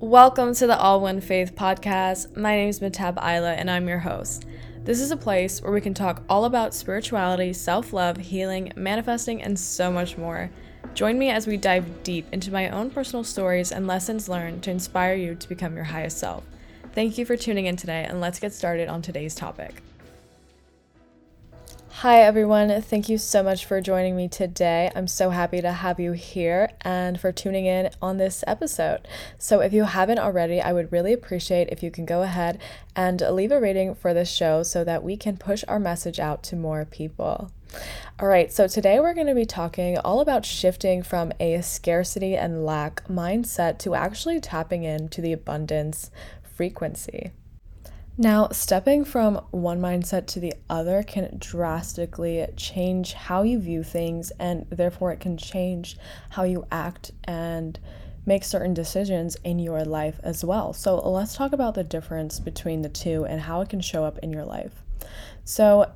Welcome to the All One Faith podcast. My name is Matab Isla, and I'm your host. This is a place where we can talk all about spirituality, self love, healing, manifesting, and so much more. Join me as we dive deep into my own personal stories and lessons learned to inspire you to become your highest self. Thank you for tuning in today, and let's get started on today's topic. Hi, everyone. Thank you so much for joining me today. I'm so happy to have you here and for tuning in on this episode. So, if you haven't already, I would really appreciate if you can go ahead and leave a rating for this show so that we can push our message out to more people. All right, so today we're going to be talking all about shifting from a scarcity and lack mindset to actually tapping into the abundance frequency. Now, stepping from one mindset to the other can drastically change how you view things, and therefore it can change how you act and make certain decisions in your life as well. So, let's talk about the difference between the two and how it can show up in your life. So,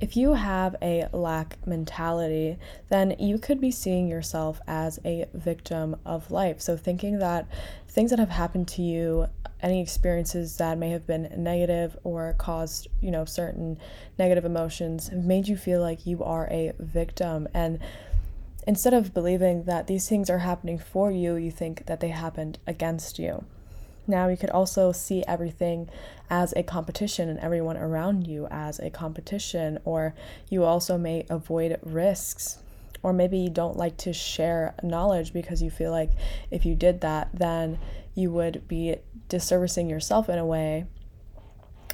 if you have a lack mentality, then you could be seeing yourself as a victim of life. So, thinking that things that have happened to you, any experiences that may have been negative or caused, you know, certain negative emotions, have made you feel like you are a victim. And instead of believing that these things are happening for you, you think that they happened against you. Now you could also see everything as a competition and everyone around you as a competition, or you also may avoid risks. Or maybe you don't like to share knowledge because you feel like if you did that, then you would be disservicing yourself in a way.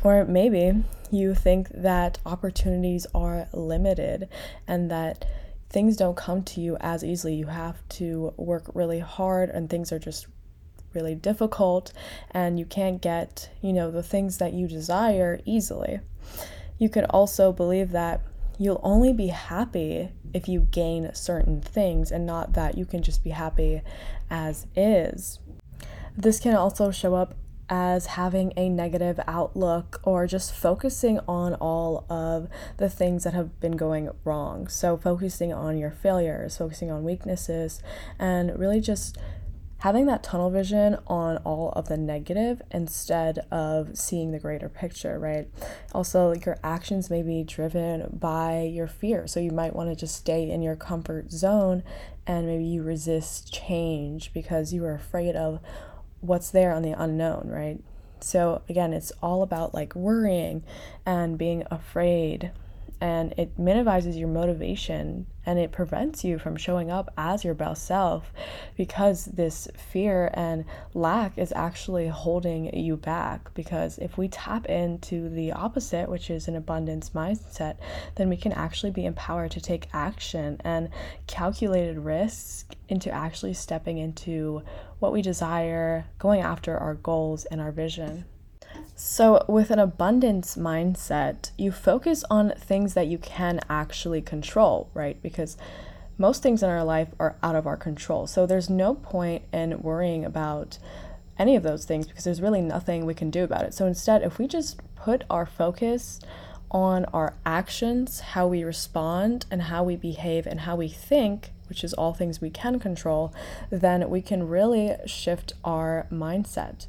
Or maybe you think that opportunities are limited and that things don't come to you as easily. You have to work really hard and things are just really difficult and you can't get, you know, the things that you desire easily. You could also believe that you'll only be happy if you gain certain things and not that you can just be happy as is. This can also show up as having a negative outlook or just focusing on all of the things that have been going wrong. So, focusing on your failures, focusing on weaknesses, and really just having that tunnel vision on all of the negative instead of seeing the greater picture, right? Also, like your actions may be driven by your fear. So you might want to just stay in your comfort zone and maybe you resist change because you are afraid of what's there on the unknown, right? So again, it's all about like worrying and being afraid and it minimizes your motivation and it prevents you from showing up as your best self because this fear and lack is actually holding you back. Because if we tap into the opposite which is an abundance mindset then we can actually be empowered to take action and calculated risks into actually stepping into what we desire going after our goals and our vision so, with an abundance mindset, you focus on things that you can actually control, right? Because most things in our life are out of our control. So, there's no point in worrying about any of those things because there's really nothing we can do about it. So, instead, if we just put our focus on our actions, how we respond, and how we behave, and how we think, which is all things we can control, then we can really shift our mindset.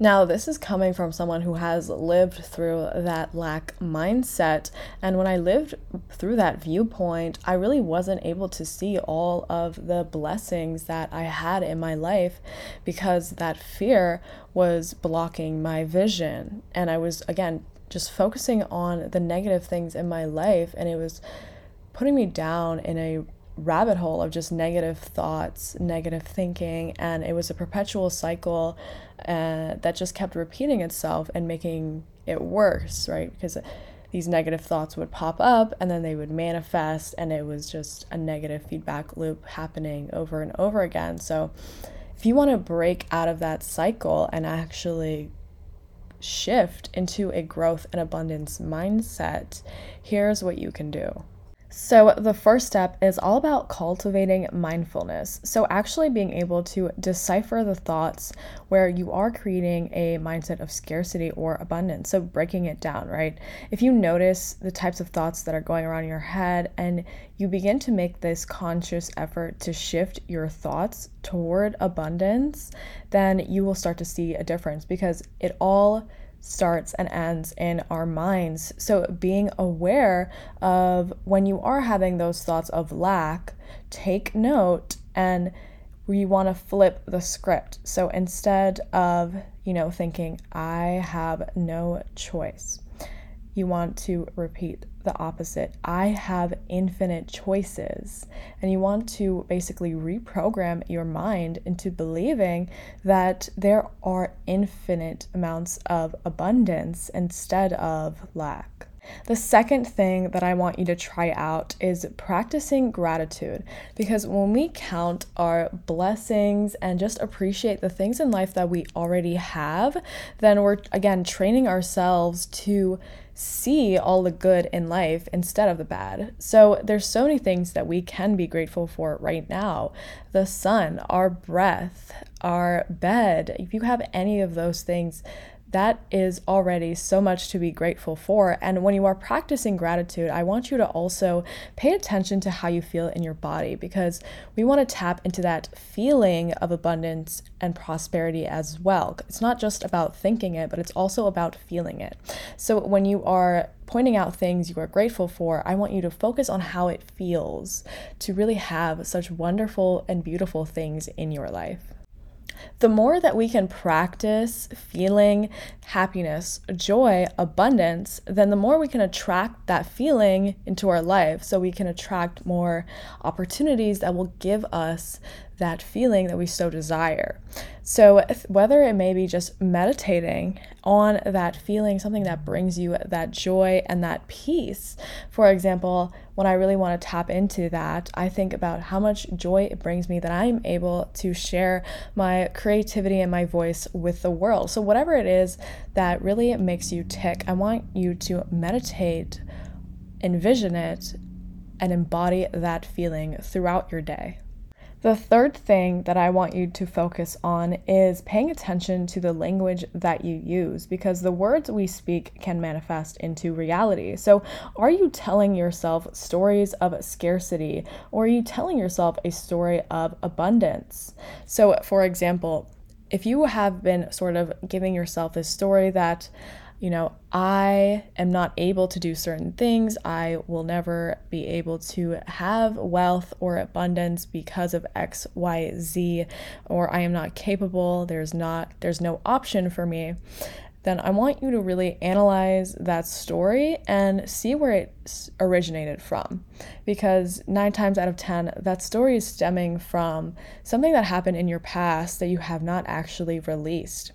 Now, this is coming from someone who has lived through that lack mindset. And when I lived through that viewpoint, I really wasn't able to see all of the blessings that I had in my life because that fear was blocking my vision. And I was, again, just focusing on the negative things in my life. And it was putting me down in a rabbit hole of just negative thoughts, negative thinking, and it was a perpetual cycle uh, that just kept repeating itself and making it worse, right? Because these negative thoughts would pop up and then they would manifest, and it was just a negative feedback loop happening over and over again. So, if you want to break out of that cycle and actually shift into a growth and abundance mindset, here's what you can do. So, the first step is all about cultivating mindfulness. So, actually being able to decipher the thoughts where you are creating a mindset of scarcity or abundance. So, breaking it down, right? If you notice the types of thoughts that are going around in your head and you begin to make this conscious effort to shift your thoughts toward abundance, then you will start to see a difference because it all starts and ends in our minds. So, being aware of when you are having those thoughts of lack, take note and we want to flip the script. So, instead of, you know, thinking, I have no choice, you want to repeat the opposite. I have infinite choices. And you want to basically reprogram your mind into believing that there are infinite amounts of abundance instead of lack. The second thing that I want you to try out is practicing gratitude because when we count our blessings and just appreciate the things in life that we already have, then we're again training ourselves to see all the good in life instead of the bad. So there's so many things that we can be grateful for right now. The sun, our breath, our bed. If you have any of those things, that is already so much to be grateful for. And when you are practicing gratitude, I want you to also pay attention to how you feel in your body because we want to tap into that feeling of abundance and prosperity as well. It's not just about thinking it, but it's also about feeling it. So when you are pointing out things you are grateful for, I want you to focus on how it feels to really have such wonderful and beautiful things in your life the more that we can practice feeling happiness, joy, abundance, then the more we can attract that feeling into our life. So we can attract more opportunities that will give us that feeling that we so desire. So, whether it may be just meditating on that feeling, something that brings you that joy and that peace. For example, when I really want to tap into that, I think about how much joy it brings me that I'm able to share my creativity and my voice with the world. So, whatever it is that really makes you tick, I want you to meditate, envision it, and embody that feeling throughout your day. The third thing that I want you to focus on is paying attention to the language that you use because the words we speak can manifest into reality. So, are you telling yourself stories of scarcity or are you telling yourself a story of abundance? So, for example, if you have been sort of giving yourself this story that you know, I am not able to do certain things. I will never be able to have wealth or abundance because of X, Y, Z, or I am not capable. There's not, there's no option for me. Then I want you to really analyze that story and see where it originated from. Because nine times out of 10, that story is stemming from something that happened in your past that you have not actually released.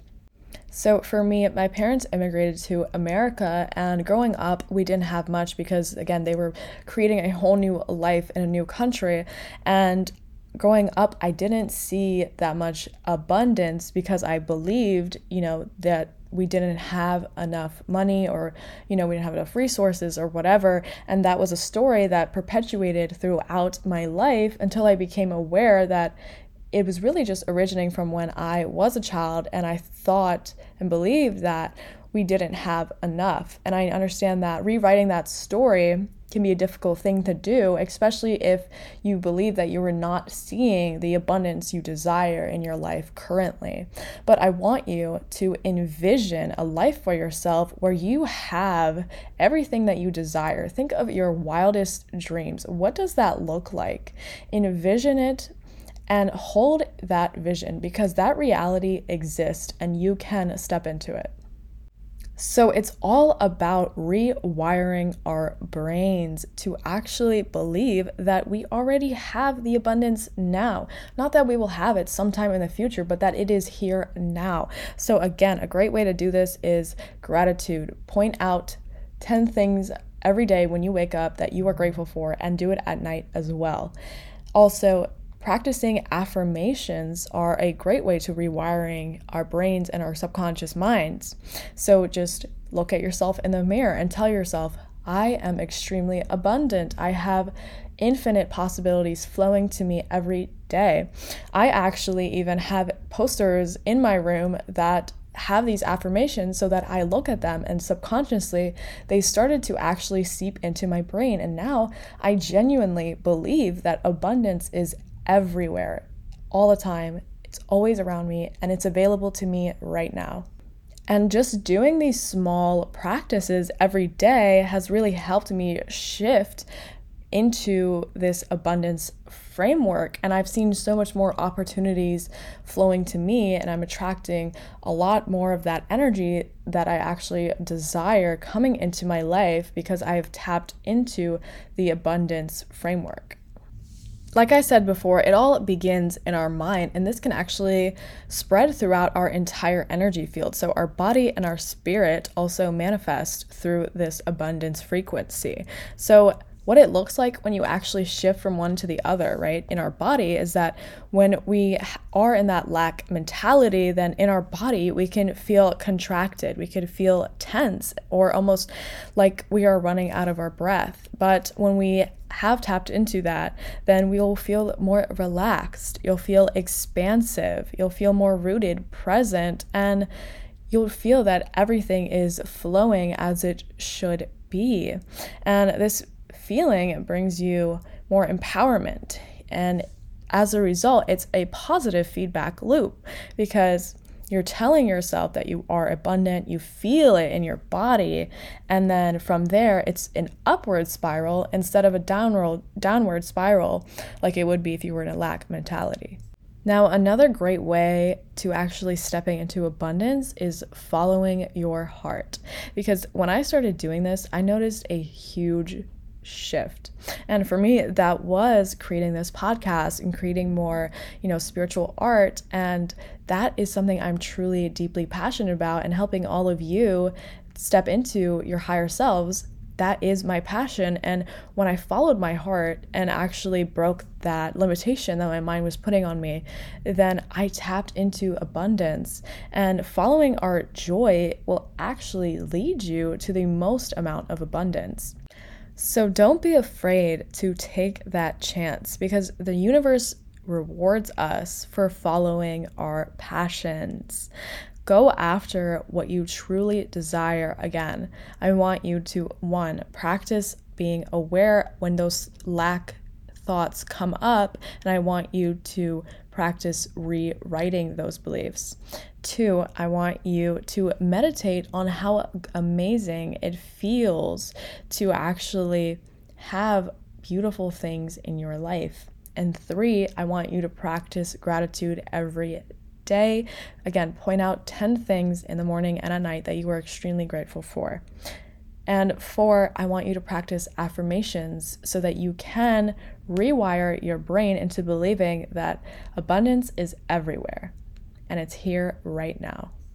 So for me, my parents immigrated to America, and growing up, we didn't have much because, again, they were creating a whole new life in a new country. And growing up, I didn't see that much abundance because I believed, you know, that we didn't have enough money or you know we didn't have enough resources or whatever and that was a story that perpetuated throughout my life until i became aware that it was really just originating from when I was a child and I thought and believed that we didn't have enough. And I understand that rewriting that story can be a difficult thing to do, especially if you believe that you are not seeing the abundance you desire in your life currently. But I want you to envision a life for yourself where you have everything that you desire. Think of your wildest dreams. What does that look like? Envision it and hold that vision because that reality exists and you can step into it. So it's all about rewiring our brains to actually believe that we already have the abundance now. Not that we will have it sometime in the future, but that it is here now. So, again, a great way to do this is gratitude. Point out 10 things every day when you wake up that you are grateful for and do it at night as well. Also, Practicing affirmations are a great way to rewiring our brains and our subconscious minds. So just look at yourself in the mirror and tell yourself, I am extremely abundant. I have infinite possibilities flowing to me every day. I actually even have posters in my room that have these affirmations so that I look at them and subconsciously they started to actually seep into my brain. And now I genuinely believe that abundance is everywhere, all the time. It's always around me and it's available to me right now. And just doing these small practices every day has really helped me shift into this abundance framework. And I've seen so much more opportunities flowing to me, and I'm attracting a lot more of that energy that I actually desire coming into my life because I've tapped into the abundance framework. Like I said before, it all begins in our mind, and this can actually spread throughout our entire energy field. So, our body and our spirit also manifest through this abundance frequency. So, what it looks like when you actually shift from one to the other, right? In our body is that when we are in that lack mentality, then in our body we can feel contracted, we could feel tense or almost like we are running out of our breath. But when we have tapped into that, then we'll feel more relaxed, you'll feel expansive, you'll feel more rooted, present, and you'll feel that everything is flowing as it should be. And this feeling it brings you more empowerment. And as a result, it's a positive feedback loop because you're telling yourself that you are abundant, you feel it in your body, and then from there it's an upward spiral instead of a downward downward spiral like it would be if you were in a lack mentality. Now, another great way to actually stepping into abundance is following your heart. Because when I started doing this, I noticed a huge shift. And for me, that was creating this podcast and creating more, you know, spiritual art. And that is something I'm truly deeply passionate about and helping all of you step into your higher selves. That is my passion. And when I followed my heart and actually broke that limitation that my mind was putting on me, then I tapped into abundance. And following our joy will actually lead you to the most amount of abundance. So don't be afraid to take that chance because the universe rewards us for following our passions. Go after what you truly desire. Again, I want you to one, practice being aware when those lack thoughts come up, and I want you to practice rewriting those beliefs. Two, I want you to meditate on how amazing it feels to actually have beautiful things in your life. And three, I want you to practice gratitude every day. Again, point out 10 things in the morning and at night that you are extremely grateful for. And four, I want you to practice affirmations so that you can rewire your brain into believing that abundance is everywhere and it's here right now.